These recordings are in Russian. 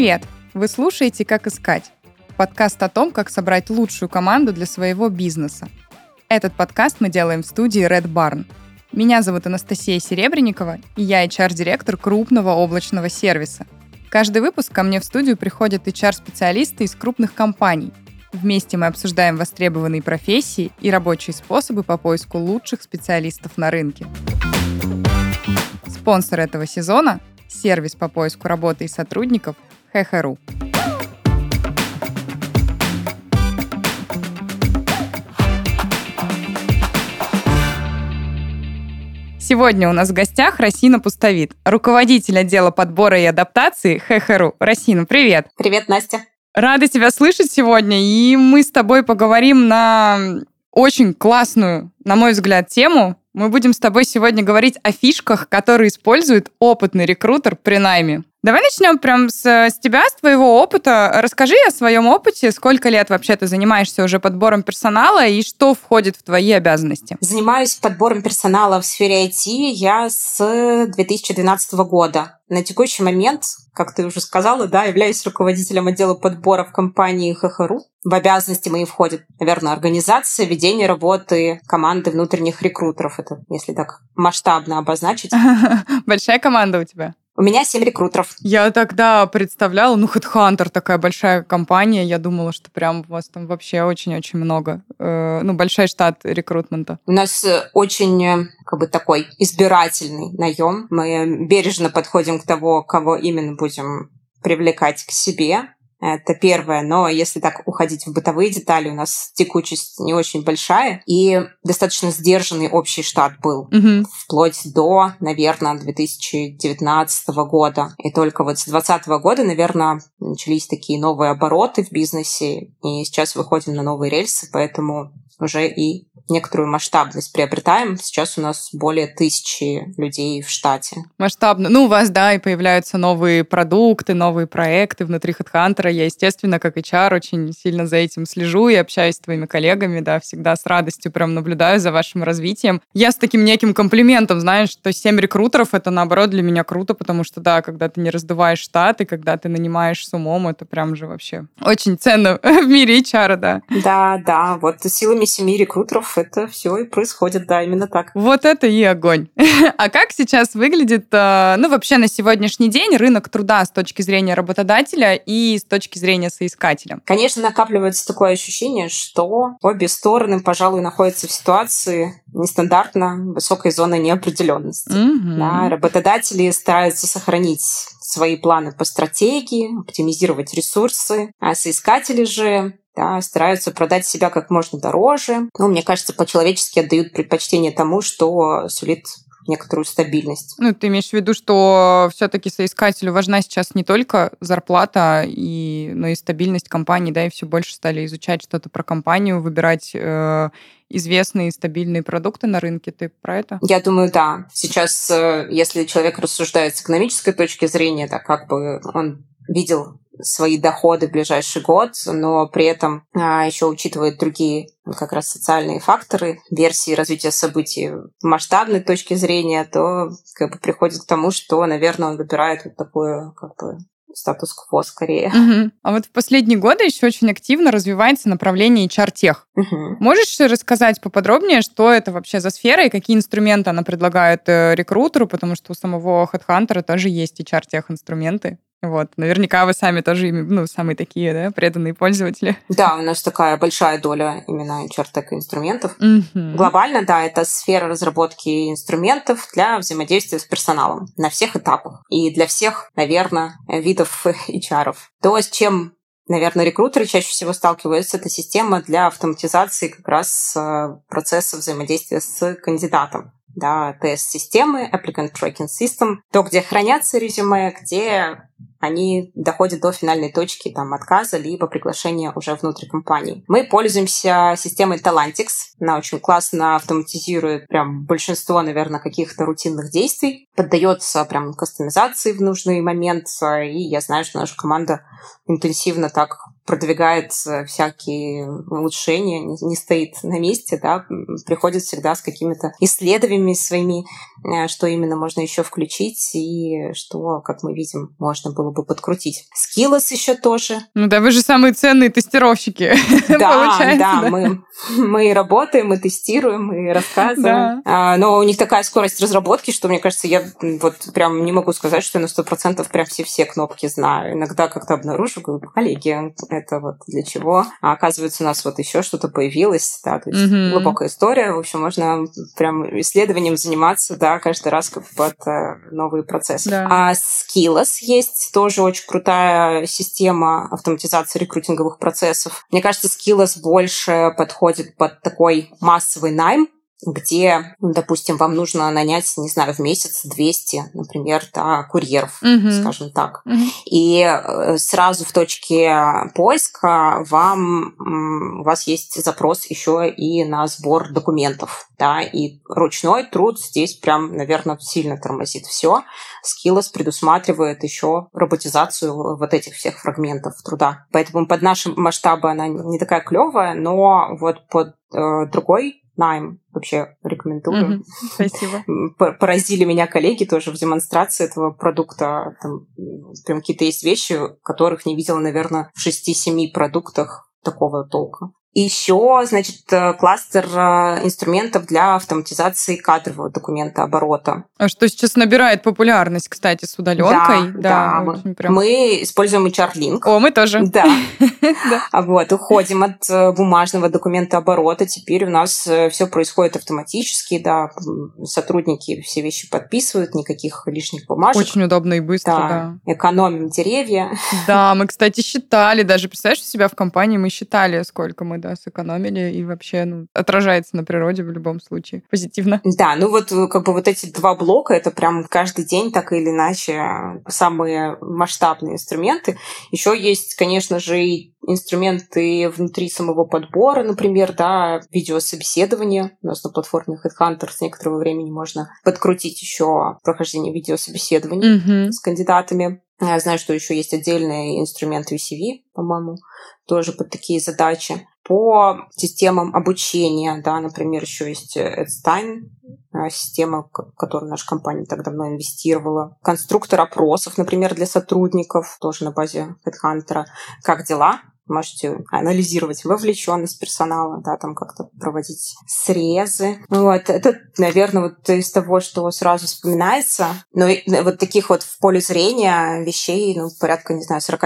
Привет! Вы слушаете «Как искать» – подкаст о том, как собрать лучшую команду для своего бизнеса. Этот подкаст мы делаем в студии Red Barn. Меня зовут Анастасия Серебренникова, и я HR-директор крупного облачного сервиса. Каждый выпуск ко мне в студию приходят HR-специалисты из крупных компаний. Вместе мы обсуждаем востребованные профессии и рабочие способы по поиску лучших специалистов на рынке. Спонсор этого сезона – сервис по поиску работы и сотрудников Хехеру. Сегодня у нас в гостях Расина Пустовит, руководитель отдела подбора и адаптации ХХРУ. Расина, привет! Привет, Настя! Рада тебя слышать сегодня, и мы с тобой поговорим на очень классную, на мой взгляд, тему. Мы будем с тобой сегодня говорить о фишках, которые использует опытный рекрутер при найме. Давай начнем прям с, с тебя, с твоего опыта. Расскажи о своем опыте. Сколько лет вообще ты занимаешься уже подбором персонала и что входит в твои обязанности? Занимаюсь подбором персонала в сфере IT я с 2012 года. На текущий момент, как ты уже сказала, да, являюсь руководителем отдела подбора в компании ХХРУ. В обязанности мои входит, наверное, организация, ведение работы команды внутренних рекрутеров. Это, если так масштабно обозначить. Большая команда у тебя? У меня семь рекрутеров. Я тогда представляла, ну, HeadHunter такая большая компания, я думала, что прям у вас там вообще очень-очень много, э, ну, большой штат рекрутмента. У нас э, очень, э, как бы, такой избирательный наем. Мы бережно подходим к того, кого именно будем привлекать к себе. Это первое. Но если так уходить в бытовые детали, у нас текучесть не очень большая. И достаточно сдержанный общий штат был. Угу. Вплоть до, наверное, 2019 года. И только вот с 2020 года, наверное, начались такие новые обороты в бизнесе. И сейчас выходим на новые рельсы. Поэтому уже и некоторую масштабность приобретаем. Сейчас у нас более тысячи людей в штате. Масштабно. Ну, у вас, да, и появляются новые продукты, новые проекты внутри HeadHunter. Я, естественно, как HR, очень сильно за этим слежу и общаюсь с твоими коллегами, да, всегда с радостью прям наблюдаю за вашим развитием. Я с таким неким комплиментом, знаешь, что 7 рекрутеров — это, наоборот, для меня круто, потому что, да, когда ты не раздуваешь штат, и когда ты нанимаешь с умом, это прям же вообще очень ценно в мире HR, да. Да, да, вот силами семи рекрутеров это все и происходит, да, именно так. Вот это и огонь. а как сейчас выглядит, э, ну, вообще на сегодняшний день рынок труда с точки зрения работодателя и с точки зрения соискателя? Конечно, накапливается такое ощущение, что обе стороны, пожалуй, находятся в ситуации нестандартно высокой зоны неопределенности. Mm-hmm. Да, работодатели стараются сохранить свои планы по стратегии, оптимизировать ресурсы, а соискатели же да, стараются продать себя как можно дороже. Ну, мне кажется, по-человечески отдают предпочтение тому, что сулит некоторую стабильность. Ну, ты имеешь в виду, что все-таки соискателю важна сейчас не только зарплата, и, но и стабильность компании, да, и все больше стали изучать что-то про компанию, выбирать э, известные стабильные продукты на рынке. Ты про это? Я думаю, да. Сейчас, э, если человек рассуждает с экономической точки зрения, да, как бы он видел свои доходы в ближайший год, но при этом а, еще учитывает другие ну, как раз социальные факторы, версии развития событий масштабной точки зрения, то как бы приходит к тому, что, наверное, он выбирает вот такую как бы статус-кво скорее. Угу. А вот в последние годы еще очень активно развивается направление HR-тех. Угу. Можешь рассказать поподробнее, что это вообще за сфера и какие инструменты она предлагает э, рекрутеру, потому что у самого HeadHunter тоже есть HR-тех инструменты. Вот, наверняка вы сами тоже, ну, самые такие, да, преданные пользователи. Да, у нас такая большая доля именно HR-тech инструментов. Mm-hmm. Глобально, да, это сфера разработки инструментов для взаимодействия с персоналом на всех этапах и для всех, наверное, видов HR. То, с чем наверное, рекрутеры чаще всего сталкиваются, это система для автоматизации как раз э, процесса взаимодействия с кандидатом да, тест-системы, applicant tracking system, то, где хранятся резюме, где они доходят до финальной точки там, отказа либо приглашения уже внутрь компании. Мы пользуемся системой Talantix. Она очень классно автоматизирует прям большинство, наверное, каких-то рутинных действий, поддается прям кастомизации в нужный момент. И я знаю, что наша команда интенсивно так продвигает всякие улучшения, не, не стоит на месте, да, приходит всегда с какими-то исследованиями своими что именно можно еще включить и что, как мы видим, можно было бы подкрутить. Skills еще тоже. Ну да, вы же самые ценные тестировщики. Да, да, мы, мы работаем, мы тестируем, мы рассказываем. Да. А, но у них такая скорость разработки, что, мне кажется, я вот прям не могу сказать, что я на сто процентов прям все-все кнопки знаю. Иногда как-то обнаружу, говорю, коллеги, это вот для чего? А оказывается, у нас вот еще что-то появилось, да, то есть mm-hmm. глубокая история. В общем, можно прям исследованием заниматься, да, каждый раз как под э, новые процессы. Да. А Skills есть тоже очень крутая система автоматизации рекрутинговых процессов. Мне кажется, Skills больше подходит под такой массовый найм, где, допустим, вам нужно нанять, не знаю, в месяц 200, например, да, курьеров, mm-hmm. скажем так. Mm-hmm. И э, сразу в точке поиска вам, у вас есть запрос еще и на сбор документов, да, и ручной труд здесь прям, наверное, сильно тормозит все. Skills предусматривает еще роботизацию вот этих всех фрагментов труда. Поэтому под наши масштабы она не такая клевая, но вот под э, другой найм вообще рекомендую. Угу, спасибо. Поразили меня коллеги тоже в демонстрации этого продукта. Там прям какие-то есть вещи, которых не видела, наверное, в 6-7 продуктах такого толка. Еще, значит, э, кластер э, инструментов для автоматизации кадрового документа оборота. А что сейчас набирает популярность, кстати, с удаленкой. Да, да. Мы, прям... мы используем HR-линк. О, мы тоже. Да. Вот, уходим от э, бумажного документа оборота. Теперь у нас все происходит автоматически, да. Сотрудники все вещи подписывают, никаких лишних бумажек. Очень удобно и быстро, да. Экономим деревья. Да, мы, кстати, считали, даже представляешь, у себя в компании мы считали, сколько мы да, сэкономили, и вообще, ну, отражается на природе в любом случае позитивно. Да, ну вот э, как бы вот эти два блока, это прям каждый день так или иначе самые масштабные инструменты. Еще есть, конечно же, и инструменты внутри самого подбора, например, да, видеособеседование. У нас на платформе HeadHunter с некоторого времени можно подкрутить еще прохождение видеособеседований mm-hmm. с кандидатами. Я знаю, что еще есть отдельный инструмент VCV, по-моему, тоже под такие задачи. По системам обучения, да, например, еще есть Edstein, э, система, в которую наша компания так давно инвестировала. Конструктор опросов, например, для сотрудников, тоже на базе HeadHunter. Как дела? Можете анализировать вовлеченность персонала, да, там как-то проводить срезы. Вот, это, наверное, вот из того, что сразу вспоминается. Но вот таких вот в поле зрения вещей, ну, порядка, не знаю, 40-50,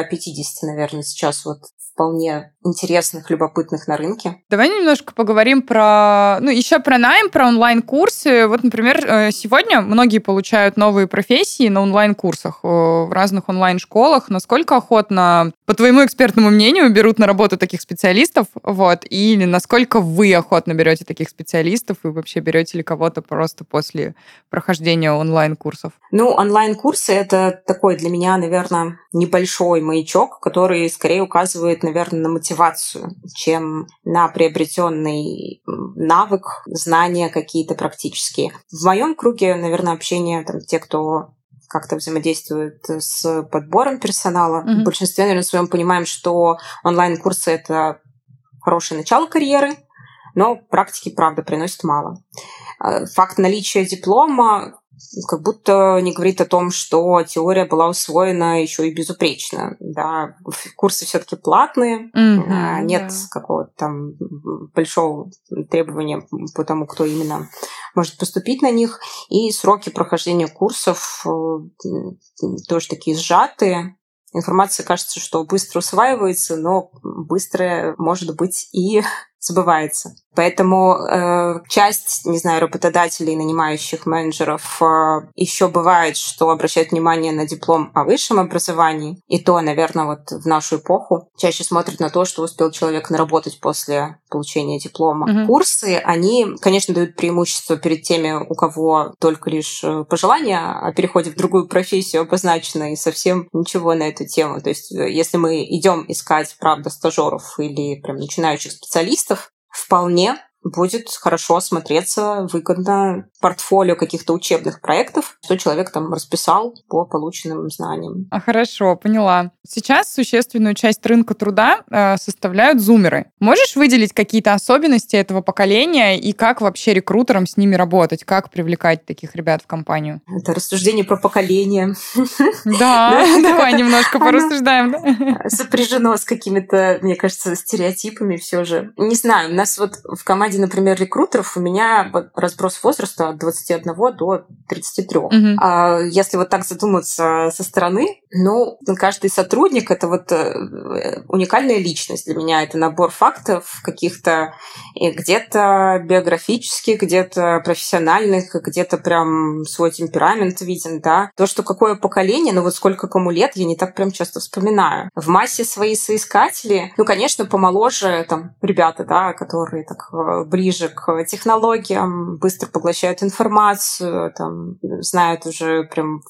наверное, сейчас вот вполне интересных, любопытных на рынке. Давай немножко поговорим про, ну, еще про найм, про онлайн-курсы. Вот, например, э, сегодня многие получают новые профессии на онлайн-курсах э, в разных онлайн-школах. Насколько охотно, по твоему экспертному мнению, берут на работу таких специалистов? Вот, или насколько вы охотно берете таких специалистов и вообще берете ли кого-то просто после прохождения онлайн-курсов? Ну, онлайн-курсы — это такой для меня, наверное, небольшой маячок, который скорее указывает наверное, на мотивацию, чем на приобретенный навык, знания какие-то практические. В моем круге, наверное, общения там, те, кто как-то взаимодействует с подбором персонала. Mm-hmm. В большинстве, наверное, своем понимаем, что онлайн-курсы — это хорошее начало карьеры, но практики, правда, приносит мало. Э, факт наличия диплома как будто не говорит о том, что теория была усвоена еще и безупречно. Да, курсы все-таки платные, mm-hmm, нет да. какого-то там большого требования по тому, кто именно может поступить на них. И сроки прохождения курсов э, тоже такие сжатые. Информация кажется, что быстро усваивается, но быстро может быть и забывается. Поэтому э, часть, не знаю, работодателей, нанимающих менеджеров, э, еще бывает, что обращают внимание на диплом о высшем образовании. И то, наверное, вот в нашу эпоху чаще смотрят на то, что успел человек наработать после получения диплома. Угу. Курсы, они, конечно, дают преимущество перед теми, у кого только лишь э, пожелания о переходе в другую профессию обозначено, и совсем ничего на эту тему. То есть, э, если мы идем искать, правда, стажеров или прям начинающих специалистов, вполне будет хорошо смотреться, выгодно портфолио каких-то учебных проектов, что человек там расписал по полученным знаниям. А хорошо, поняла. Сейчас существенную часть рынка труда э, составляют зумеры. Можешь выделить какие-то особенности этого поколения и как вообще рекрутерам с ними работать, как привлекать таких ребят в компанию? Это рассуждение про поколение. Да, давай немножко порассуждаем. Сопряжено с какими-то, мне кажется, стереотипами все же. Не знаю, у нас вот в команде, например, рекрутеров у меня разброс возраста от 21 до 33. А если вот так задуматься со стороны, ну, каждый сотрудник — это вот э, уникальная личность для меня. Это набор фактов каких-то где-то биографических, где-то профессиональных, где-то прям свой темперамент виден, да. То, что какое поколение, ну вот сколько кому лет, я не так прям часто вспоминаю. В массе свои соискатели, ну, конечно, помоложе там ребята, да, которые так э, ближе к технологиям, быстро поглощают информацию, там, знают уже прям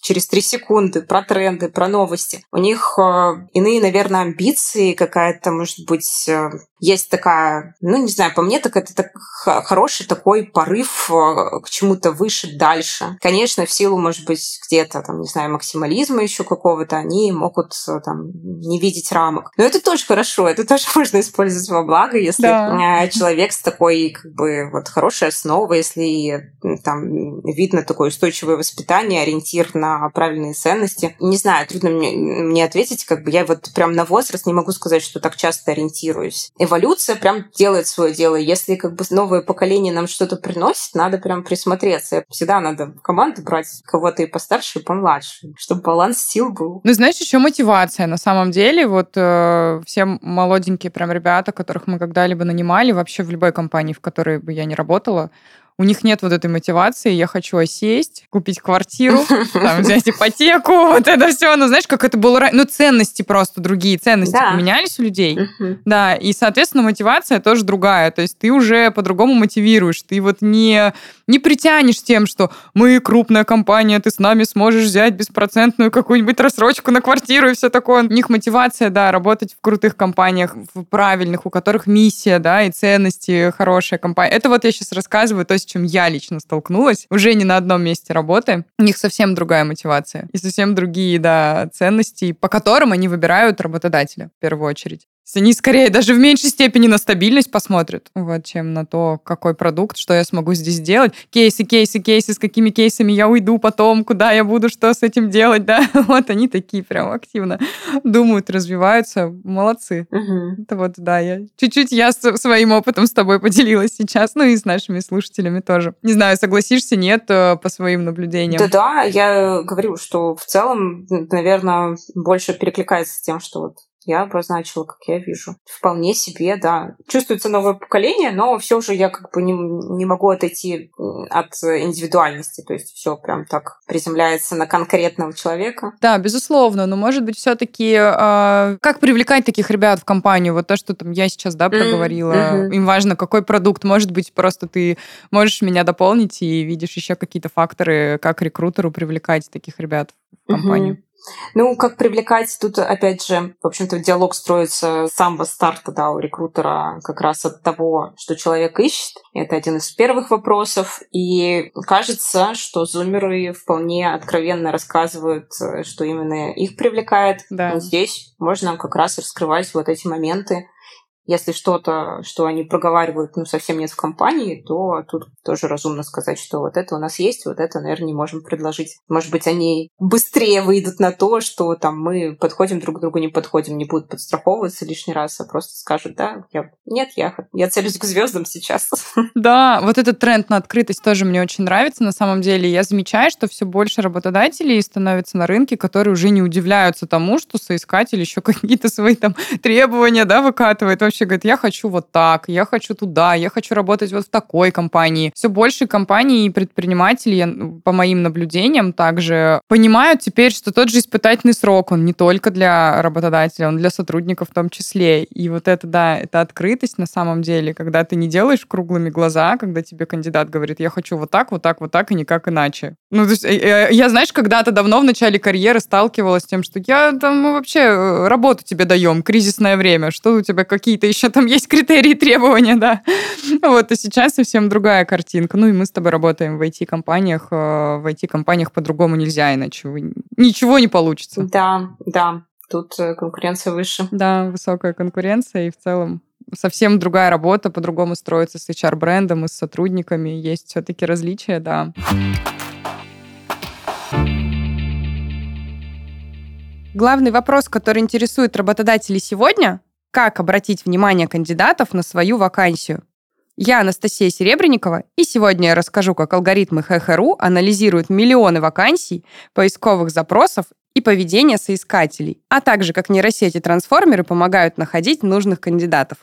через три секунды про тренды, про новости. У них э, иные, наверное, амбиции, какая-то, может быть, э, есть такая, ну, не знаю, по мне так это так хороший такой порыв э, к чему-то выше, дальше. Конечно, в силу, может быть, где-то, там, не знаю, максимализма еще какого-то, они могут там не видеть рамок. Но это тоже хорошо, это тоже можно использовать во благо, если да. человек с такой, как бы, вот хорошей основой, если там видно такое устойчивое воспитание, ориентир на правильные ценности. Не знаю, трудно мне, мне ответить, как бы я вот прям на возраст не могу сказать, что так часто ориентируюсь эволюция прям делает свое дело. Если как бы новое поколение нам что-то приносит, надо прям присмотреться. Всегда надо в команду брать кого-то и постарше, и помладше, чтобы баланс сил был. Ну, знаешь, еще мотивация. На самом деле, вот э, все молоденькие прям ребята, которых мы когда-либо нанимали, вообще в любой компании, в которой бы я не работала, у них нет вот этой мотивации, я хочу осесть, купить квартиру, там, взять ипотеку, вот это все. Ну, знаешь, как это было. Ну, ценности просто другие, ценности да. поменялись у людей. Да, и, соответственно, мотивация тоже другая. То есть ты уже по-другому мотивируешь. Ты вот не, не притянешь тем, что мы крупная компания, ты с нами сможешь взять беспроцентную какую-нибудь рассрочку на квартиру и все такое. У них мотивация, да, работать в крутых компаниях, в правильных, у которых миссия, да, и ценности, хорошая компания. Это вот я сейчас рассказываю, то есть чем я лично столкнулась, уже не на одном месте работы. У них совсем другая мотивация и совсем другие, да, ценности, по которым они выбирают работодателя в первую очередь. Они скорее даже в меньшей степени на стабильность посмотрят, вот, чем на то, какой продукт, что я смогу здесь сделать. Кейсы, кейсы, кейсы, с какими кейсами я уйду потом, куда я буду, что с этим делать, да. Вот они такие прям активно думают, развиваются. Молодцы. Угу. Это вот, да, я чуть-чуть я своим опытом с тобой поделилась сейчас, ну и с нашими слушателями тоже. Не знаю, согласишься, нет, э, по своим наблюдениям. Да-да, я говорю, что в целом, наверное, больше перекликается с тем, что вот я обозначила, как я вижу. Вполне себе, да. Чувствуется новое поколение, но все же я как бы не, не могу отойти от индивидуальности. То есть все прям так приземляется на конкретного человека. Да, безусловно. Но может быть все-таки э, а, как привлекать таких ребят в компанию? Вот то, что там я сейчас, да, проговорила. Mm-hmm. Им важно, какой продукт. Может быть, просто ты можешь меня дополнить и видишь еще какие-то факторы, как рекрутеру привлекать таких ребят в компанию. Mm-hmm. Ну, как привлекать, тут, опять же, в общем-то, диалог строится с самого старта, да, у рекрутера как раз от того, что человек ищет. Это один из первых вопросов. И кажется, что зумеры вполне откровенно рассказывают, что именно их привлекает. Да. здесь можно как раз раскрывать вот эти моменты, если что-то, что они проговаривают, ну, совсем нет в компании, то тут тоже разумно сказать, что вот это у нас есть, вот это, наверное, не можем предложить. Может быть, они быстрее выйдут на то, что там мы подходим друг к другу, не подходим, не будут подстраховываться лишний раз, а просто скажут, да, я... нет, я, я целюсь к звездам сейчас. Да, вот этот тренд на открытость тоже мне очень нравится на самом деле. Я замечаю, что все больше работодателей становится на рынке, которые уже не удивляются тому, что соискатель еще какие-то свои там требования, да, выкатывает. Вообще вообще говорит, я хочу вот так, я хочу туда, я хочу работать вот в такой компании. Все больше компаний и предпринимателей, ну, по моим наблюдениям, также понимают теперь, что тот же испытательный срок, он не только для работодателя, он для сотрудников в том числе. И вот это, да, это открытость на самом деле, когда ты не делаешь круглыми глаза, когда тебе кандидат говорит, я хочу вот так, вот так, вот так, и никак иначе. Ну, то есть, э, э, я, знаешь, когда-то давно в начале карьеры сталкивалась с тем, что я там мы вообще работу тебе даем, кризисное время, что у тебя какие какие-то еще там есть критерии требования, да. Вот, и сейчас совсем другая картинка. Ну, и мы с тобой работаем в IT-компаниях. Э, в IT-компаниях по-другому нельзя, иначе ничего не получится. Да, да. Тут э, конкуренция выше. Да, высокая конкуренция, и в целом совсем другая работа, по-другому строится с HR-брендом и с сотрудниками. Есть все-таки различия, да. Главный вопрос, который интересует работодателей сегодня – как обратить внимание кандидатов на свою вакансию? Я Анастасия Серебренникова, и сегодня я расскажу, как алгоритмы ХХРУ анализируют миллионы вакансий, поисковых запросов и поведение соискателей, а также как нейросети-трансформеры помогают находить нужных кандидатов.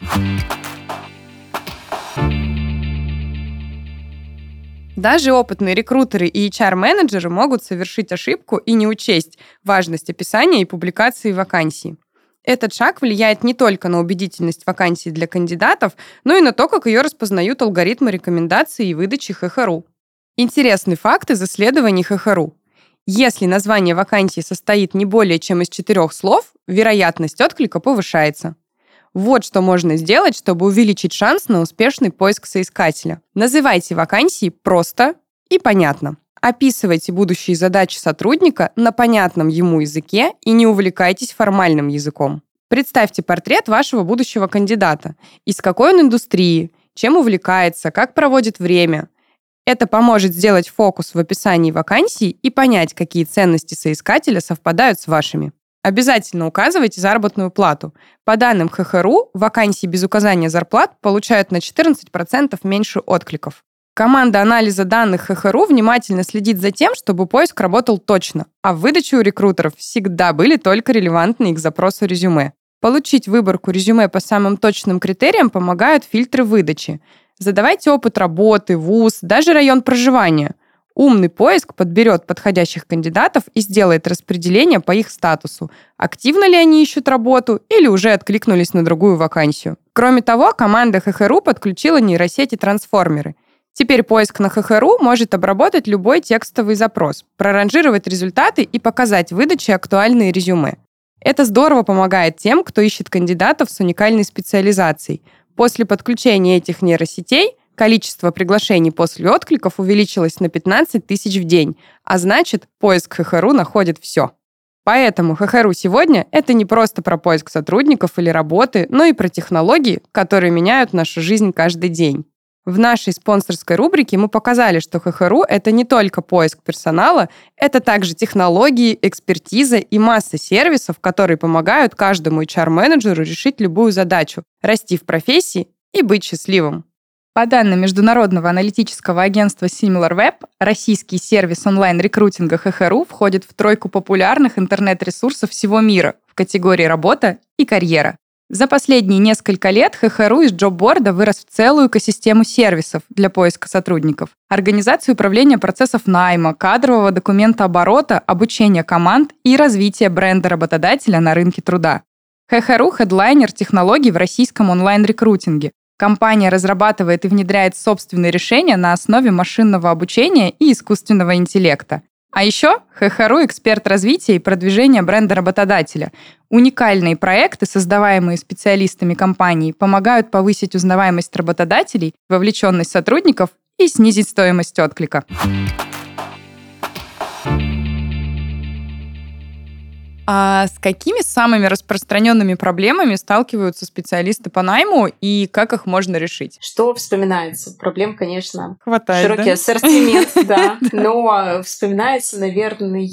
Даже опытные рекрутеры и HR-менеджеры могут совершить ошибку и не учесть важность описания и публикации вакансии. Этот шаг влияет не только на убедительность вакансии для кандидатов, но и на то, как ее распознают алгоритмы рекомендаций и выдачи ХХРУ. Интересный факт из исследований ХХРУ. Если название вакансии состоит не более чем из четырех слов, вероятность отклика повышается. Вот что можно сделать, чтобы увеличить шанс на успешный поиск соискателя. Называйте вакансии просто и понятно. Описывайте будущие задачи сотрудника на понятном ему языке и не увлекайтесь формальным языком. Представьте портрет вашего будущего кандидата. Из какой он индустрии, чем увлекается, как проводит время. Это поможет сделать фокус в описании вакансии и понять, какие ценности соискателя совпадают с вашими. Обязательно указывайте заработную плату. По данным ХХРУ, вакансии без указания зарплат получают на 14% меньше откликов. Команда анализа данных ХХРУ внимательно следит за тем, чтобы поиск работал точно, а в выдаче у рекрутеров всегда были только релевантные к запросу резюме. Получить выборку резюме по самым точным критериям помогают фильтры выдачи. Задавайте опыт работы, вуз, даже район проживания – Умный поиск подберет подходящих кандидатов и сделает распределение по их статусу. Активно ли они ищут работу или уже откликнулись на другую вакансию. Кроме того, команда ХХРУ подключила нейросети-трансформеры. Теперь поиск на ХХРУ может обработать любой текстовый запрос, проранжировать результаты и показать выдаче актуальные резюме. Это здорово помогает тем, кто ищет кандидатов с уникальной специализацией. После подключения этих нейросетей – Количество приглашений после откликов увеличилось на 15 тысяч в день, а значит, поиск ХХРУ находит все. Поэтому ХХРУ сегодня — это не просто про поиск сотрудников или работы, но и про технологии, которые меняют нашу жизнь каждый день. В нашей спонсорской рубрике мы показали, что ХХРУ — это не только поиск персонала, это также технологии, экспертиза и масса сервисов, которые помогают каждому HR-менеджеру решить любую задачу, расти в профессии и быть счастливым. По данным международного аналитического агентства SimilarWeb, российский сервис онлайн-рекрутинга ХХРУ входит в тройку популярных интернет-ресурсов всего мира в категории «Работа» и «Карьера». За последние несколько лет ХХРУ из джобборда вырос в целую экосистему сервисов для поиска сотрудников, организации управления процессов найма, кадрового документа оборота, обучения команд и развития бренда работодателя на рынке труда. ХХРУ – хедлайнер технологий в российском онлайн-рекрутинге, Компания разрабатывает и внедряет собственные решения на основе машинного обучения и искусственного интеллекта. А еще ХХРУ – эксперт развития и продвижения бренда работодателя. Уникальные проекты, создаваемые специалистами компании, помогают повысить узнаваемость работодателей, вовлеченность сотрудников и снизить стоимость отклика. А с какими самыми распространенными проблемами сталкиваются специалисты по найму и как их можно решить? Что вспоминается? Проблем, конечно, Хватает, широкий да? ассортимент, да. Но вспоминается, наверное,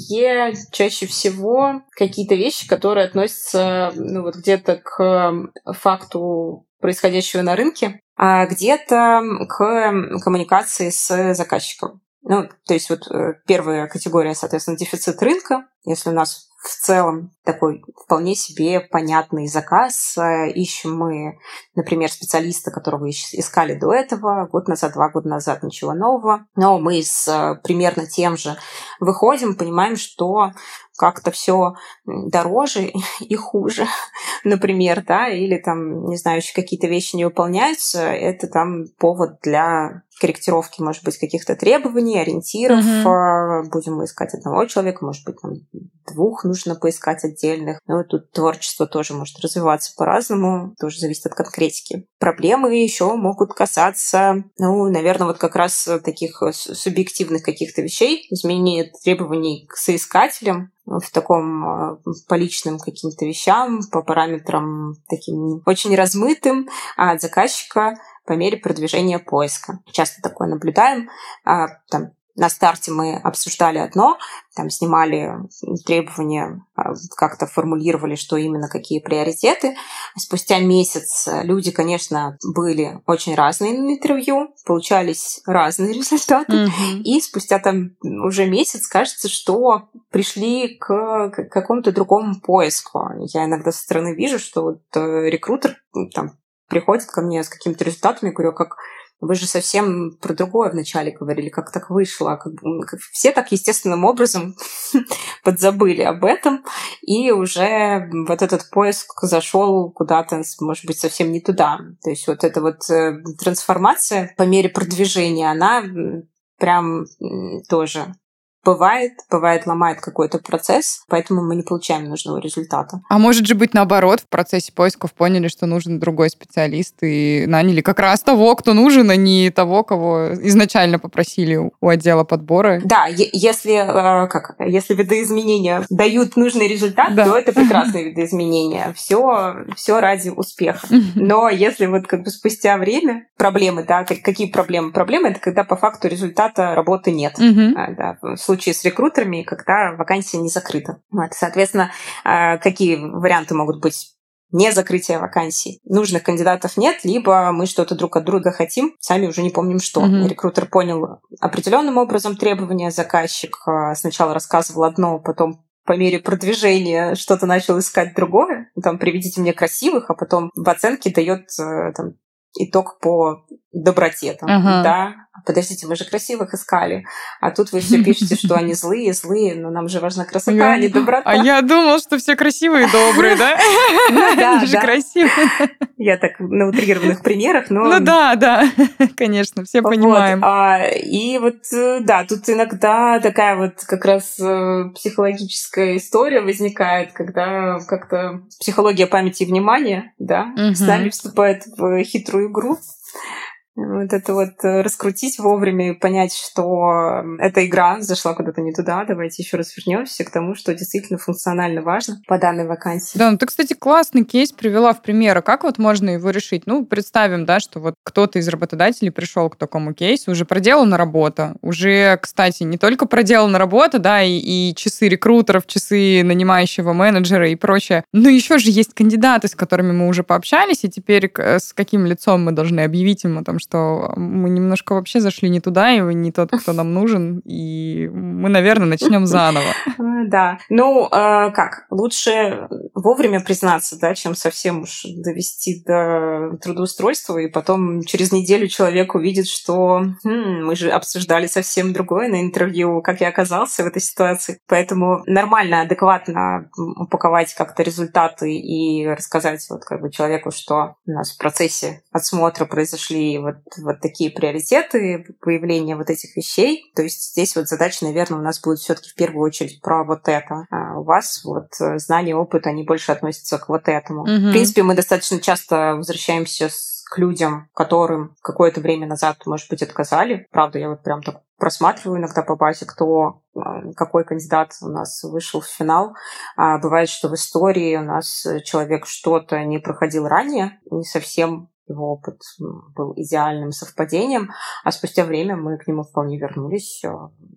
чаще всего какие-то вещи, которые относятся ну, вот где-то к факту происходящего на рынке, а где-то к коммуникации с заказчиком. Ну, то есть вот э, первая категория, соответственно, дефицит рынка. Если у нас в целом такой вполне себе понятный заказ. Ищем мы, например, специалиста, которого искали до этого, год назад, два года назад, ничего нового. Но мы с э, примерно тем же выходим, понимаем, что как-то все дороже и хуже, например, да, или там, не знаю, еще какие-то вещи не выполняются, это там повод для корректировки, может быть, каких-то требований, ориентиров. Угу. Будем мы искать одного человека, может быть, там двух нужно поискать отдельных. Ну, тут творчество тоже может развиваться по-разному, тоже зависит от конкретики. Проблемы еще могут касаться, ну, наверное, вот как раз таких субъективных каких-то вещей, изменения требований к соискателям, в таком а, по личным каким-то вещам, по параметрам таким очень размытым, а от заказчика по мере продвижения поиска. Часто такое наблюдаем. А, там, на старте мы обсуждали одно, там снимали требования, а, как-то формулировали, что именно какие приоритеты. Спустя месяц люди, конечно, были очень разные на интервью, получались разные результаты. Mm-hmm. И спустя там уже месяц кажется, что пришли к, какому-то другому поиску. Я иногда со стороны вижу, что вот э, рекрутер там приходит ко мне с какими-то результатами, говорю, «А как вы же совсем про другое вначале говорили, как так вышло. Как, как все так естественным образом подзабыли об этом, и уже вот этот поиск зашел куда-то, может быть, совсем не туда. То есть вот эта вот э, трансформация по мере продвижения, она прям тоже Бывает, бывает ломает какой-то процесс, поэтому мы не получаем нужного результата. А может же быть наоборот, в процессе поисков поняли, что нужен другой специалист и наняли как раз того, кто нужен, а не того, кого изначально попросили у отдела подбора. Да, если, э, как, если видоизменения дают нужный результат, да. то это прекрасные видоизменения. Все, все ради успеха. Но если вот как бы спустя время проблемы, да, какие проблемы? Проблемы это когда по факту результата работы нет. А, да, случае с рекрутерами, когда вакансия не закрыта. Вот, соответственно, э, какие варианты могут быть? не закрытие вакансий. Нужных кандидатов нет, либо мы что-то друг от друга хотим, сами уже не помним что. Mm-hmm. Рекрутер понял определенным образом требования, заказчик э, сначала рассказывал одно, потом по мере продвижения что-то начал искать другое. Там, приведите мне красивых, а потом в оценке дает э, там, итог по доброте. Там, uh-huh. Да, подождите, мы же красивых искали, а тут вы все пишете, что они злые, злые, но нам же важна красота, а не доброта. А я думал, что все красивые и добрые, да? Ну Они же красивые. Я так на утрированных примерах, но... Ну да, да, конечно, все понимаем. А, и вот, э, да, тут иногда такая вот как раз э, психологическая история возникает, когда как-то психология памяти и внимания, да, с нами вступает в хитрую игру. Вот это вот э, раскрутить вовремя и понять, что эта игра зашла куда-то не туда, давайте еще раз вернемся к тому, что действительно функционально важно по данной вакансии. Да, ну ты, кстати, классный кейс привела в пример. А как вот можно его решить? Ну, представим, да, что вот кто-то из работодателей пришел к такому кейсу, уже проделана работа, уже, кстати, не только проделана работа, да, и, и часы рекрутеров, часы нанимающего менеджера и прочее, но еще же есть кандидаты, с которыми мы уже пообщались, и теперь с каким лицом мы должны объявить им о том, что мы немножко вообще зашли не туда, и вы не тот, кто нам нужен, и мы, наверное, начнем заново. Да. Ну, а, как? Лучше вовремя признаться, да, чем совсем уж довести до трудоустройства, и потом через неделю человек увидит, что хм, мы же обсуждали совсем другое на интервью, как я оказался в этой ситуации. Поэтому нормально, адекватно упаковать как-то результаты и рассказать вот как бы человеку, что у нас в процессе отсмотра произошли вот вот, вот такие приоритеты появления вот этих вещей. То есть здесь вот задача, наверное, у нас будет все-таки в первую очередь про вот это. А у вас вот э, знания, опыт, они больше относятся к вот этому. Угу. В принципе, мы достаточно часто возвращаемся с к людям, которым какое-то время назад, может быть, отказали. Правда, я вот прям так просматриваю иногда по базе, кто, э, какой кандидат у нас вышел в финал. А бывает, что в истории у нас человек что-то не проходил ранее, не совсем его опыт был идеальным совпадением, а спустя время мы к нему вполне вернулись э,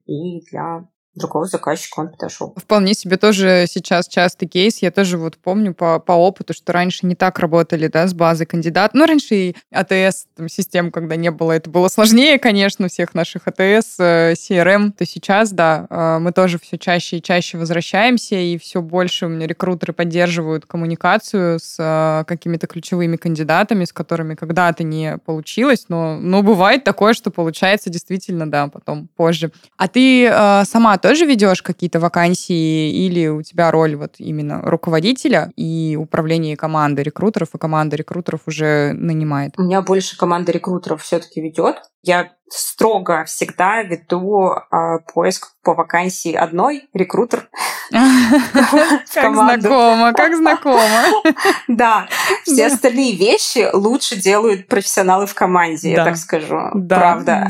и для другого заказчика он подошел. Вполне себе тоже сейчас частый кейс. Я тоже вот помню по, по опыту, что раньше не так работали, да, с базой кандидат. Ну, раньше и АТС, там, систем, когда не было, это было сложнее, конечно, всех наших АТС, CRM. Э, То сейчас, да, э, мы тоже все чаще и чаще возвращаемся, и все больше у меня рекрутеры поддерживают коммуникацию с э, какими-то ключевыми кандидатами, с которыми когда-то не получилось, но, но бывает такое, что получается действительно, да, потом позже. А ты сама тоже ведешь какие-то вакансии или у тебя роль вот именно руководителя и управление командой рекрутеров, и команда рекрутеров уже нанимает? У меня больше команда рекрутеров все-таки ведет. Я строго всегда веду э, поиск по вакансии одной рекрутер. Как знакомо, как знакомо. Да, все остальные вещи лучше делают профессионалы в команде, я так скажу. Правда.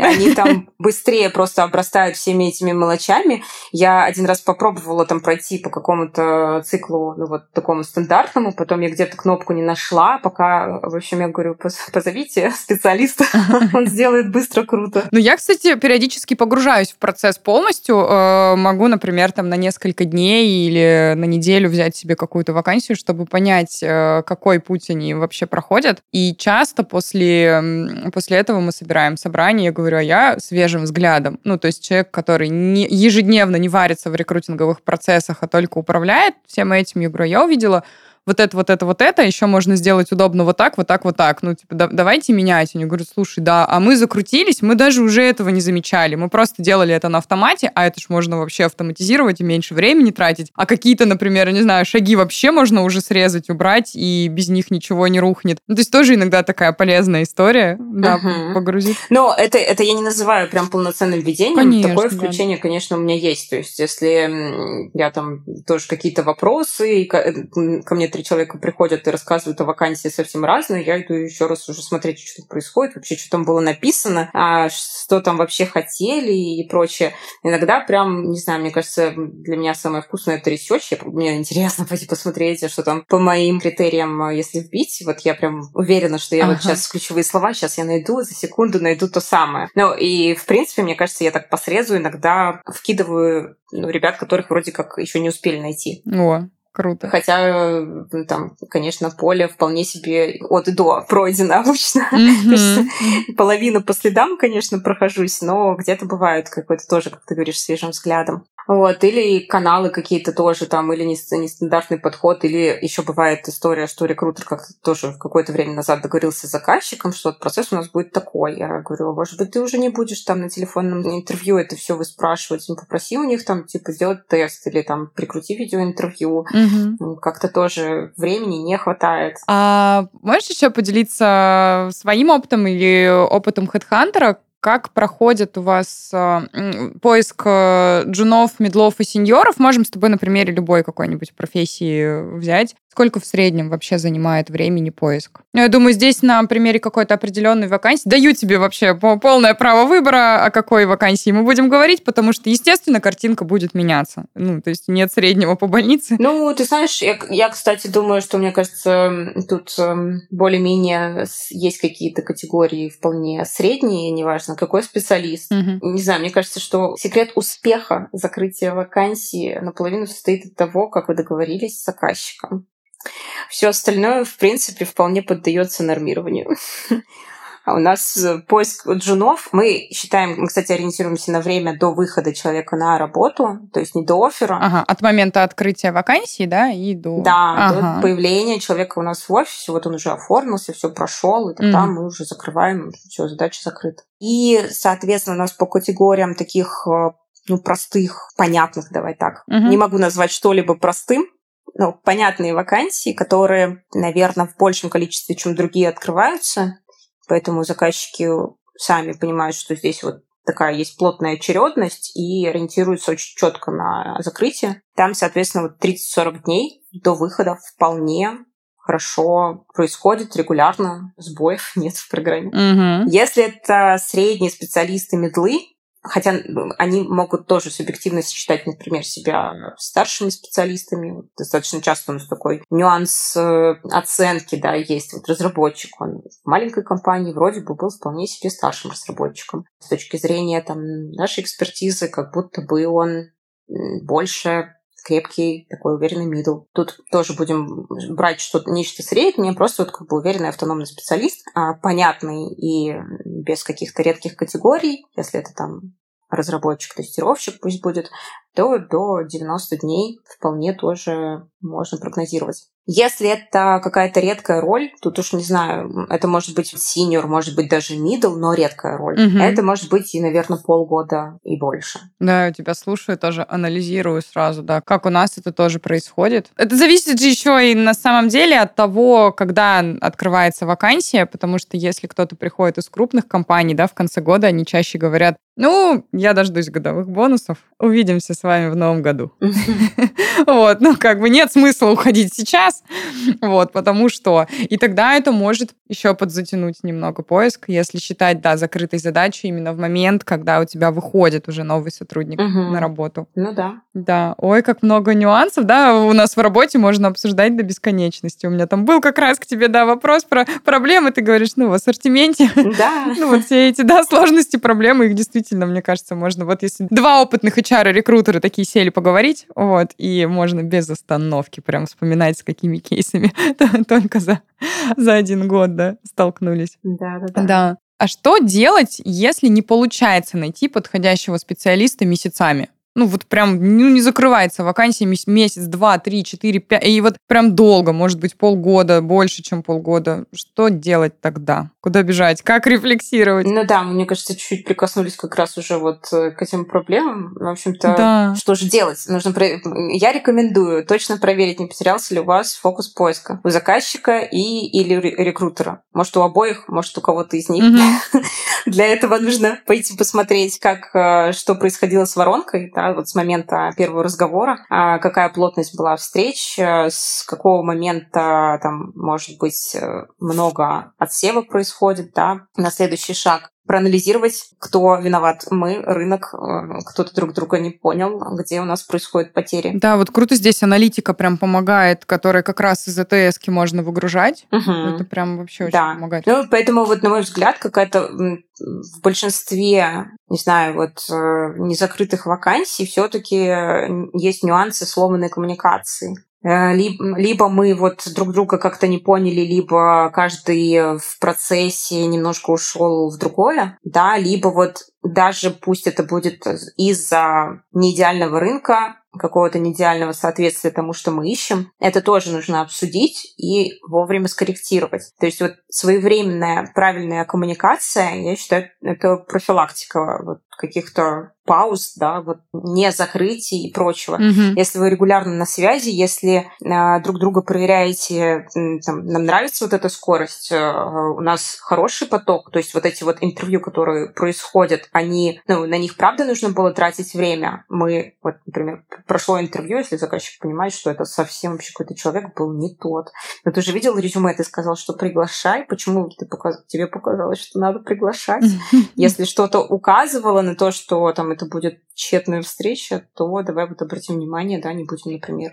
Они там быстрее просто обрастают всеми этими мелочами. Я один раз попробовала там пройти по какому-то циклу, ну вот такому стандартному, потом я где-то кнопку не нашла, пока, в общем, я говорю, позовите специалиста, он сделает быстро, круто. Ну, я, кстати, периодически погружаюсь в процесс полностью. Э, могу, например, там на несколько дней или на неделю взять себе какую-то вакансию, чтобы понять, э, какой путь они вообще проходят. И часто после, после этого мы собираем собрание, я говорю, а я свежим взглядом. Ну, то есть человек, который не, ежедневно не варится в рекрутинговых процессах, а только управляет всем этим, я говорю, «А я увидела вот это, вот это, вот это, еще можно сделать удобно вот так, вот так, вот так. Ну, типа, да, давайте менять. Они говорят, слушай, да, а мы закрутились, мы даже уже этого не замечали. Мы просто делали это на автомате, а это ж можно вообще автоматизировать и меньше времени тратить. А какие-то, например, не знаю, шаги вообще можно уже срезать, убрать, и без них ничего не рухнет. Ну, то есть тоже иногда такая полезная история, да, угу. погрузить. Но это, это я не называю прям полноценным ведением. Конечно, Такое включение, да. конечно, у меня есть. То есть если я там тоже какие-то вопросы, ко, ко мне три человека приходят и рассказывают о вакансии совсем разные, я иду еще раз уже смотреть, что происходит, вообще, что там было написано, а что там вообще хотели и прочее. Иногда прям, не знаю, мне кажется, для меня самое вкусное это research. Мне интересно пойти посмотреть, что там по моим критериям, если вбить. Вот я прям уверена, что я ага. вот сейчас ключевые слова, сейчас я найду, за секунду найду то самое. Ну и, в принципе, мне кажется, я так по срезу иногда вкидываю ну, ребят, которых вроде как еще не успели найти. О, Круто. Хотя там, конечно, поле вполне себе от и до пройдено обычно. Mm-hmm. половину по следам, конечно, прохожусь, но где-то бывает какой-то тоже, как ты говоришь, свежим взглядом. Вот, или каналы какие-то тоже там, или нестандартный подход, или еще бывает история, что рекрутер как-то тоже в какое-то время назад договорился с заказчиком, что процесс у нас будет такой. Я говорю, «А может быть, ты уже не будешь там на телефонном интервью это все выспрашивать, ну, попроси у них там, типа, сделать тест, или там прикрути видеоинтервью. Угу. Как-то тоже времени не хватает. А можешь еще поделиться своим опытом или опытом HeadHunter, как проходит у вас э, поиск э, джунов, медлов и сеньоров? Можем с тобой на примере любой какой-нибудь профессии взять. Сколько в среднем вообще занимает времени поиск? Ну, я думаю, здесь на примере какой-то определенной вакансии даю тебе вообще полное право выбора, о какой вакансии мы будем говорить, потому что, естественно, картинка будет меняться. Ну, то есть нет среднего по больнице. Ну, ты знаешь, я, я кстати, думаю, что, мне кажется, тут эм, более-менее есть какие-то категории вполне средние, неважно, какой специалист. Угу. Не знаю, мне кажется, что секрет успеха закрытия вакансии наполовину состоит от того, как вы договорились с заказчиком. Все остальное, в принципе, вполне поддается нормированию. А у нас э, поиск джунов. Мы считаем, мы, кстати, ориентируемся на время до выхода человека на работу, то есть не до оффера. Ага, от момента открытия вакансии, да, и до... Да, ага. до появления человека у нас в офисе, вот он уже оформился, все прошел, и тогда mm. мы уже закрываем, все, задача закрыта. И, соответственно, у нас по категориям таких э, ну, простых, понятных, давай так. Угу. Не могу назвать что-либо простым, ну, понятные вакансии, которые, наверное, в большем количестве, чем другие, открываются. Поэтому заказчики сами понимают, что здесь вот такая есть плотная очередность и ориентируются очень четко на закрытие. Там, соответственно, вот 30-40 дней до выхода вполне хорошо происходит регулярно, сбоев нет в программе. Угу. Если это средние специалисты медлы, Хотя они могут тоже субъективно сочетать, например, себя старшими специалистами. Достаточно часто у нас такой нюанс э, оценки, да, есть. Вот разработчик, он в маленькой компании вроде бы был вполне себе старшим разработчиком. С точки зрения там, нашей экспертизы, как будто бы он больше крепкий, такой уверенный мидл. Тут тоже будем брать что-то, нечто среднее, просто вот как бы уверенный автономный специалист, а, понятный и без каких-то редких категорий, если это там разработчик-тестировщик пусть будет, то до 90 дней вполне тоже можно прогнозировать. Если это какая-то редкая роль, тут уж не знаю, это может быть синьор, может быть даже middle, но редкая роль. Угу. Это может быть и, наверное, полгода и больше. Да, я тебя слушаю, тоже анализирую сразу, да, как у нас это тоже происходит. Это зависит же еще и на самом деле от того, когда открывается вакансия, потому что если кто-то приходит из крупных компаний, да, в конце года они чаще говорят, ну, я дождусь годовых бонусов. Увидимся с вами в новом году. Вот, ну, как бы нет смысла уходить сейчас, вот, потому что... И тогда это может еще подзатянуть немного поиск, если считать, да, закрытой задачей именно в момент, когда у тебя выходит уже новый сотрудник на работу. Ну да. Да. Ой, как много нюансов, да, у нас в работе можно обсуждать до бесконечности. У меня там был как раз к тебе, да, вопрос про проблемы, ты говоришь, ну, в ассортименте. Да. Ну, вот все эти, да, сложности, проблемы, их действительно мне кажется, можно... Вот если два опытных HR-рекрутера такие сели поговорить, вот, и можно без остановки прям вспоминать, с какими кейсами только за, за один год, да, столкнулись. Да, да, да. Да. А что делать, если не получается найти подходящего специалиста месяцами? Ну, вот прям ну, не закрывается вакансия месяц, два, три, четыре, пять, и вот прям долго, может быть, полгода, больше, чем полгода. Что делать тогда? Куда бежать? Как рефлексировать? Ну да, мне кажется, чуть-чуть прикоснулись как раз уже вот э, к этим проблемам. В общем-то, да. что же делать? Нужно про... Я рекомендую точно проверить, не потерялся ли у вас фокус поиска у заказчика и или рекрутера. Может, у обоих, может, у кого-то из них. Для этого нужно пойти посмотреть, как э, что происходило с воронкой, да, вот с момента первого разговора, а, какая плотность была встреч, э, с какого момента там, может быть, много отсева происходит, да, на следующий шаг проанализировать, кто виноват. Мы, рынок, э, кто-то друг друга не понял, где у нас происходят потери. Да, вот круто здесь аналитика прям помогает, которая как раз из АТС можно выгружать. Угу. Это прям вообще очень да. помогает. Ну, поэтому вот, на мой взгляд, какая-то в большинстве, не знаю, вот э, незакрытых вакансий все-таки есть нюансы сломанной коммуникации. Э, либо мы вот друг друга как-то не поняли, либо каждый в процессе немножко ушел в другое, да, либо вот даже пусть это будет из-за неидеального рынка, какого-то неидеального соответствия тому, что мы ищем, это тоже нужно обсудить и вовремя скорректировать. То есть вот своевременная правильная коммуникация, я считаю, это профилактика вот каких-то пауз, да, вот не закрытий и прочего. Mm-hmm. Если вы регулярно на связи, если э, друг друга проверяете, там, нам нравится вот эта скорость, э, у нас хороший поток, то есть вот эти вот интервью, которые происходят, они, ну, на них правда нужно было тратить время. Мы, вот, например, прошло интервью, если заказчик понимает, что это совсем вообще какой-то человек был не тот. Но ты же видел резюме, ты сказал, что приглашай, почему ты показ... тебе показалось, что надо приглашать? Если что-то указывало на то, что там это будет тщетная встреча, то давай вот обратим внимание, да, не будем, например,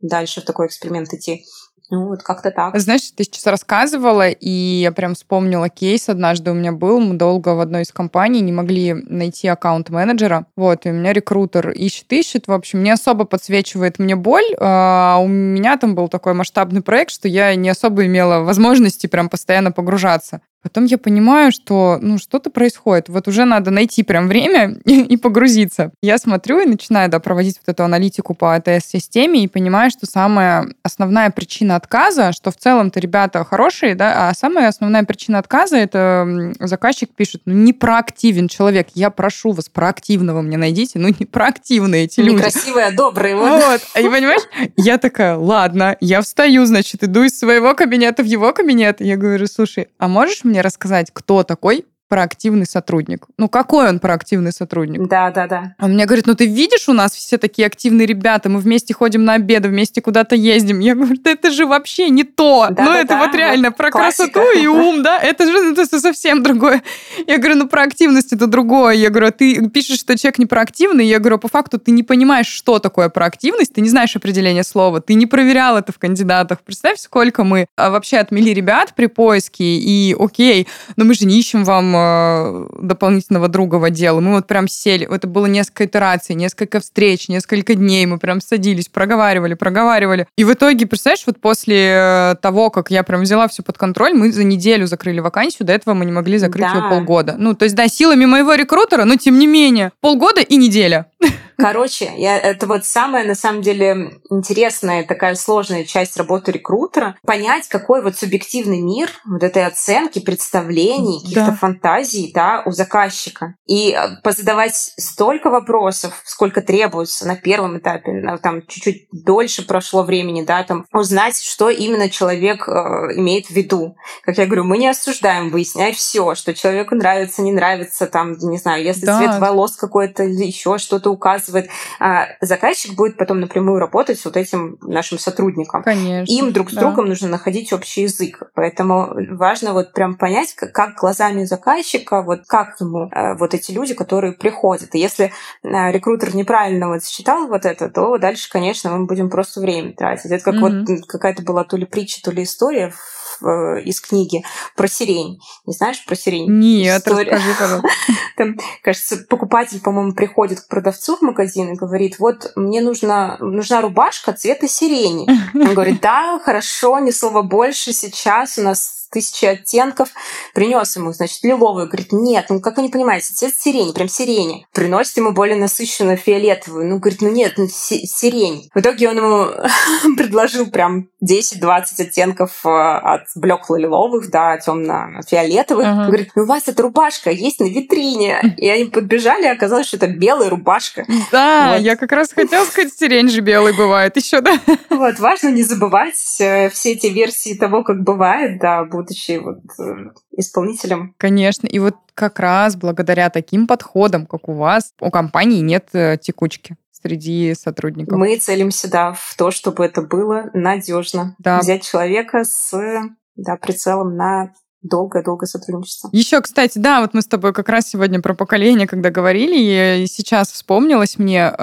дальше в такой эксперимент идти. Ну, вот как-то так. Знаешь, ты сейчас рассказывала, и я прям вспомнила кейс однажды у меня был. Мы долго в одной из компаний не могли найти аккаунт-менеджера. Вот, и у меня рекрутер ищет-ищет. В общем, не особо подсвечивает мне боль. А у меня там был такой масштабный проект, что я не особо имела возможности прям постоянно погружаться. Потом я понимаю, что ну что-то происходит. Вот уже надо найти прям время и, и погрузиться. Я смотрю и начинаю да, проводить вот эту аналитику по АТС-системе и понимаю, что самая основная причина отказа, что в целом-то ребята хорошие, да, а самая основная причина отказа это заказчик пишет, ну не проактивен человек. Я прошу вас, проактивного мне найдите, ну не проактивные эти люди. Некрасивые, добрые. Вот. вот. А понимаешь? Я такая, ладно, я встаю, значит, иду из своего кабинета в его кабинет. Я говорю, слушай, а можешь мне рассказать, кто такой проактивный сотрудник. Ну, какой он проактивный сотрудник? Да, да, да. Он мне говорит, ну ты видишь, у нас все такие активные ребята, мы вместе ходим на обеды, вместе куда-то ездим. Я говорю, да это же вообще не то. Да, ну, да, это да, вот реально вот про классика. красоту и ум, да, это же ну, это совсем другое. Я говорю, ну, про активность это другое. Я говорю, «А ты пишешь, что человек не проактивный. Я говорю, по факту ты не понимаешь, что такое проактивность, ты не знаешь определения слова, ты не проверял это в кандидатах. Представь, сколько мы а, вообще отмели ребят при поиске, и окей, но мы же не ищем вам дополнительного друга в отдел. Мы вот прям сели, это было несколько итераций, несколько встреч, несколько дней, мы прям садились, проговаривали, проговаривали. И в итоге, представляешь, вот после э, того, как я прям взяла все под контроль, мы за неделю закрыли вакансию, до этого мы не могли закрыть да. ее полгода. Ну, то есть, да, силами моего рекрутера, но тем не менее, полгода и неделя. Короче, я, это вот самая, на самом деле, интересная, такая сложная часть работы рекрутера. Понять, какой вот субъективный мир вот этой оценки, представлений, каких-то да. фантазий да, у заказчика. И э, позадавать столько вопросов, сколько требуется на первом этапе, там чуть-чуть дольше прошло времени, да, там узнать, что именно человек э, имеет в виду. Как я говорю, мы не осуждаем, выяснять все, что человеку нравится, не нравится, там, не знаю, если да. цвет волос какой-то или еще что-то указывает. А заказчик будет потом напрямую работать с вот этим нашим сотрудником. Конечно. Им друг с да. другом нужно находить общий язык. Поэтому важно вот прям понять, как глазами заказчика, вот как ему э, вот эти люди, которые приходят. И если э, рекрутер неправильно вот считал вот это, то дальше, конечно, мы будем просто время тратить. Это как mm-hmm. вот какая-то была то ли притча, то ли история Э, из книги про сирень. Не знаешь про сирень? Нет, История. расскажи, пожалуйста. Там, кажется, покупатель, по-моему, приходит к продавцу в магазин и говорит, вот мне нужна, нужна рубашка цвета сирени. Он говорит, да, хорошо, ни слова больше, сейчас у нас тысячи оттенков, принес ему, значит, лиловую. Говорит, нет, ну как вы не понимаете, цвет сирени, прям сирени. Приносит ему более насыщенную фиолетовую. Ну, говорит, ну нет, ну сирень. В итоге он ему предложил прям 10-20 оттенков э, от блекло-лиловых до темно-фиолетовых. Uh-huh. Говорит, ну у вас эта рубашка есть на витрине. И они подбежали, и оказалось, что это белая рубашка. Да, вот. я как раз хотела сказать, сирень же белый бывает еще, да? Вот, важно не забывать э, все эти версии того, как бывает, да, будучи вот э, исполнителем. Конечно, и вот как раз благодаря таким подходам, как у вас, у компании нет э, текучки среди сотрудников. Мы целимся, да, в то, чтобы это было надежно. Да. Взять человека с да, прицелом на долгое-долгое сотрудничество. Еще, кстати, да, вот мы с тобой как раз сегодня про поколение, когда говорили, и сейчас вспомнилась мне э,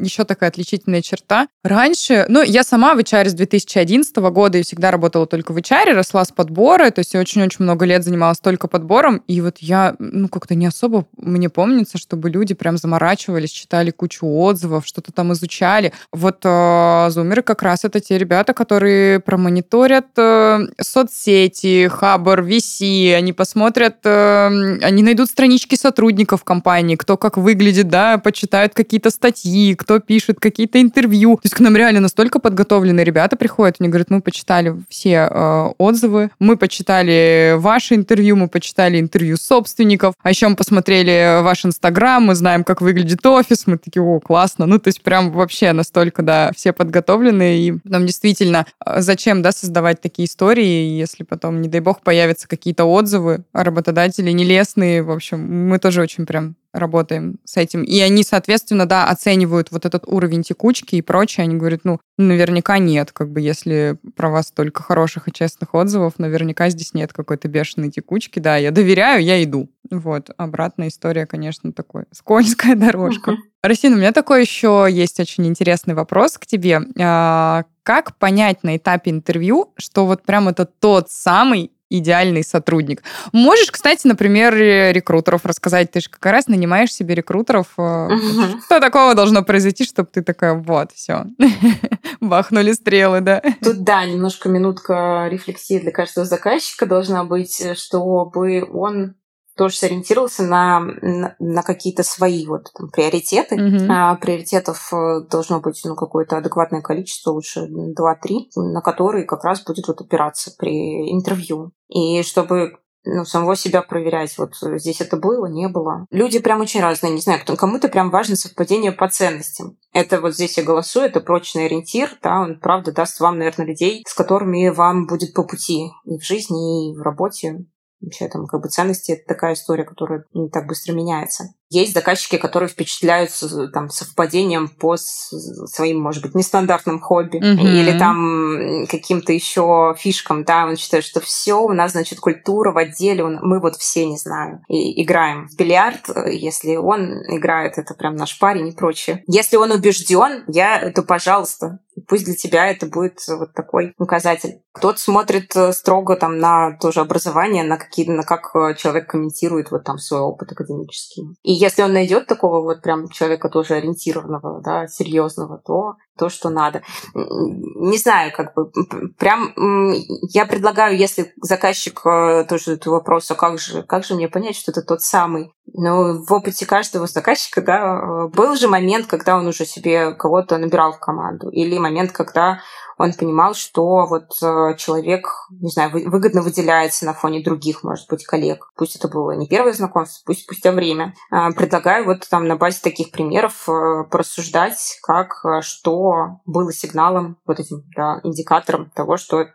еще такая отличительная черта. Раньше, ну, я сама в HR с 2011 года и всегда работала только в HR, росла с подбора, то есть я очень-очень много лет занималась только подбором, и вот я, ну, как-то не особо мне помнится, чтобы люди прям заморачивались, читали кучу отзывов, что-то там изучали. Вот э, как раз это те ребята, которые промониторят э, соцсети, хаб Хабр, VC, они посмотрят, э, они найдут странички сотрудников компании, кто как выглядит, да, почитают какие-то статьи, кто пишет какие-то интервью. То есть к нам реально настолько подготовленные ребята приходят, они говорят, мы почитали все э, отзывы, мы почитали ваше интервью, мы почитали интервью собственников, а еще мы посмотрели ваш Инстаграм, мы знаем, как выглядит офис, мы такие, о, классно. Ну, то есть прям вообще настолько, да, все подготовленные, и потом действительно, э, зачем, да, создавать такие истории, если потом, не дай бог, появятся какие-то отзывы о работодателе нелестные. В общем, мы тоже очень прям работаем с этим. И они, соответственно, да, оценивают вот этот уровень текучки и прочее. Они говорят, ну, наверняка нет, как бы, если про вас только хороших и честных отзывов, наверняка здесь нет какой-то бешеной текучки. Да, я доверяю, я иду. Вот, обратная история, конечно, такой скользкая дорожка. Расина, у меня такой еще есть очень интересный вопрос к тебе. А, как понять на этапе интервью, что вот прям это тот самый идеальный сотрудник. Можешь, кстати, например, рекрутеров рассказать. Ты же как раз нанимаешь себе рекрутеров. Угу. Что такого должно произойти, чтобы ты такая, вот, все, бахнули стрелы, да? Тут, да, немножко минутка рефлексии для каждого заказчика должна быть, чтобы он тоже сориентировался на, на, на какие-то свои вот там, приоритеты. Mm-hmm. А, приоритетов э, должно быть ну, какое-то адекватное количество, лучше 2-3, на которые как раз будет вот опираться при интервью. И чтобы ну, самого себя проверять. Вот здесь это было, не было. Люди прям очень разные. Не знаю, кому-то прям важно совпадение по ценностям. Это вот здесь я голосую, это прочный ориентир, да, он правда даст вам, наверное, людей, с которыми вам будет по пути и в жизни, и в работе. Вообще там как бы ценности — это такая история, которая не так быстро меняется. Есть заказчики, которые впечатляются там совпадением по своим, может быть, нестандартным хобби mm-hmm. или там каким-то еще фишкам, да, он считает, что все у нас, значит, культура в отделе, мы вот все, не знаю, и играем в бильярд, если он играет, это прям наш парень и прочее. Если он убежден, я, то пожалуйста, пусть для тебя это будет вот такой указатель. Кто-то смотрит э, строго там на тоже образование, на какие, на как э, человек комментирует вот там свой опыт академический. И если он найдет такого вот прям человека тоже ориентированного, да, серьезного, то то, что надо. Не знаю, как бы прям я предлагаю, если заказчик э, тоже этот вопрос, а как же, как же мне понять, что это тот самый? Ну, в опыте каждого заказчика, да, э, был же момент, когда он уже себе кого-то набирал в команду, или момент, когда он понимал, что вот э, человек, не знаю, выгодно выделяется на фоне других, может быть, коллег. Пусть это было не первое знакомство, пусть спустя время. А, предлагаю вот там на базе таких примеров э, порассуждать, как, э, что было сигналом, вот этим да, индикатором того, что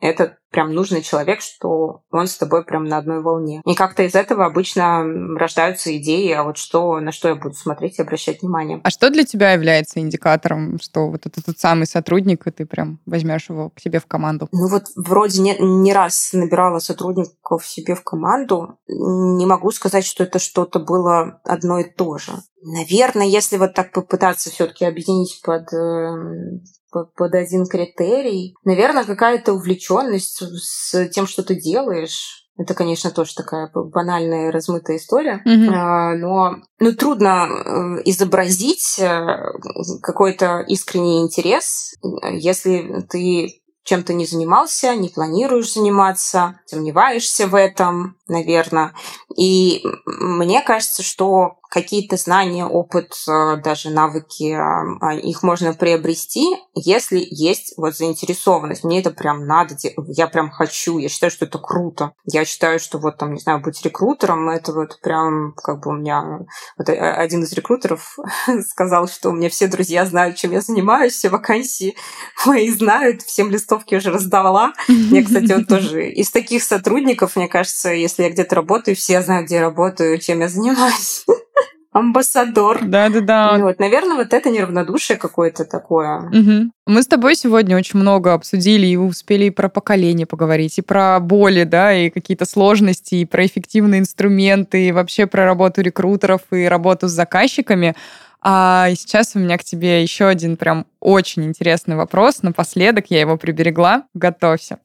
это прям нужный человек, что он с тобой прям на одной волне. И как-то из этого обычно рождаются идеи, а вот что, на что я буду смотреть и обращать внимание. А что для тебя является индикатором, что вот это тот самый сотрудник, и ты прям возьмешь его к себе в команду? Ну вот вроде не, не раз набирала сотрудников себе в команду. Не могу сказать, что это что-то было одно и то же. Наверное, если вот так попытаться все-таки объединить под эм, под один критерий. Наверное, какая-то увлеченность с тем, что ты делаешь. Это, конечно, тоже такая банальная, размытая история, mm-hmm. но ну, трудно э, изобразить э, какой-то искренний интерес, если ты чем-то не занимался, не планируешь заниматься, сомневаешься в этом, наверное. И мне кажется, что какие-то знания, опыт, э, даже навыки, а, их можно приобрести, если есть вот заинтересованность. Мне это прям надо, я прям хочу, я считаю, что это круто. Я считаю, что вот там, не знаю, быть рекрутером, это вот прям как бы у меня... Вот один из рекрутеров сказал, что у меня все друзья знают, чем я занимаюсь, все вакансии мои знают, всем листовки уже раздавала. Я, кстати, вот тоже из таких сотрудников, мне кажется, если я где-то работаю, все знают, где я работаю, чем я занимаюсь амбассадор. Да-да-да. Вот, наверное, вот это неравнодушие какое-то такое. Угу. Мы с тобой сегодня очень много обсудили и успели и про поколение поговорить, и про боли, да, и какие-то сложности, и про эффективные инструменты, и вообще про работу рекрутеров и работу с заказчиками. А сейчас у меня к тебе еще один прям очень интересный вопрос. Напоследок я его приберегла. Готовься.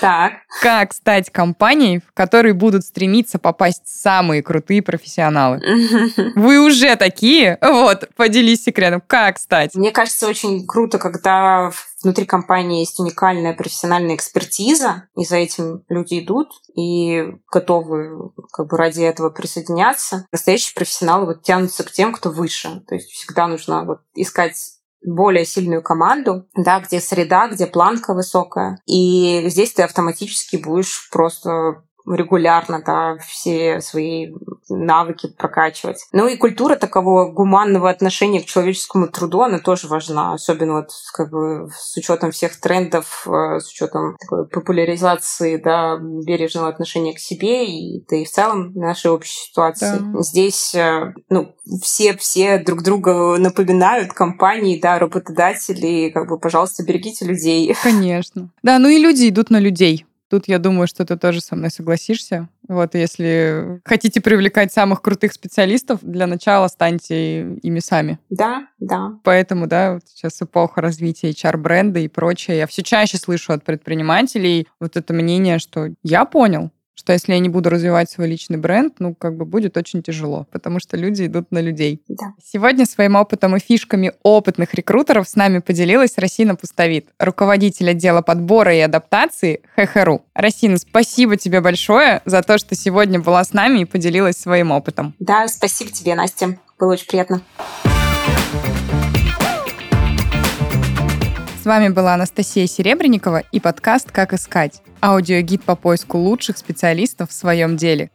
Так. Как стать компанией, в которой будут стремиться попасть самые крутые профессионалы? Вы уже такие? Вот, поделись секретом. Как стать? Мне кажется, очень круто, когда внутри компании есть уникальная профессиональная экспертиза, и за этим люди идут и готовы как бы ради этого присоединяться. Настоящие профессионалы вот тянутся к тем, кто выше. То есть всегда нужно вот искать более сильную команду, да, где среда, где планка высокая. И здесь ты автоматически будешь просто регулярно да, все свои навыки прокачивать. Ну и культура такого гуманного отношения к человеческому труду, она тоже важна, особенно вот как бы с учетом всех трендов, э, с учетом такой популяризации, да, бережного отношения к себе и да и в целом нашей общей ситуации. Да. Здесь, э, ну, все, все друг друга напоминают, компании, да, работодатели, как бы, пожалуйста, берегите людей. Конечно. Да, ну и люди идут на людей. Тут я думаю, что ты тоже со мной согласишься. Вот если хотите привлекать самых крутых специалистов, для начала станьте ими сами. Да, да. Поэтому, да, вот сейчас эпоха развития HR-бренда и прочее. Я все чаще слышу от предпринимателей вот это мнение, что я понял, что если я не буду развивать свой личный бренд, ну, как бы будет очень тяжело, потому что люди идут на людей. Да. Сегодня своим опытом и фишками опытных рекрутеров с нами поделилась Расина Пустовит, руководитель отдела подбора и адаптации ХХРУ. Расина, спасибо тебе большое за то, что сегодня была с нами и поделилась своим опытом. Да, спасибо тебе, Настя. Было очень приятно. С вами была Анастасия Серебренникова и подкаст «Как искать» аудиогид по поиску лучших специалистов в своем деле.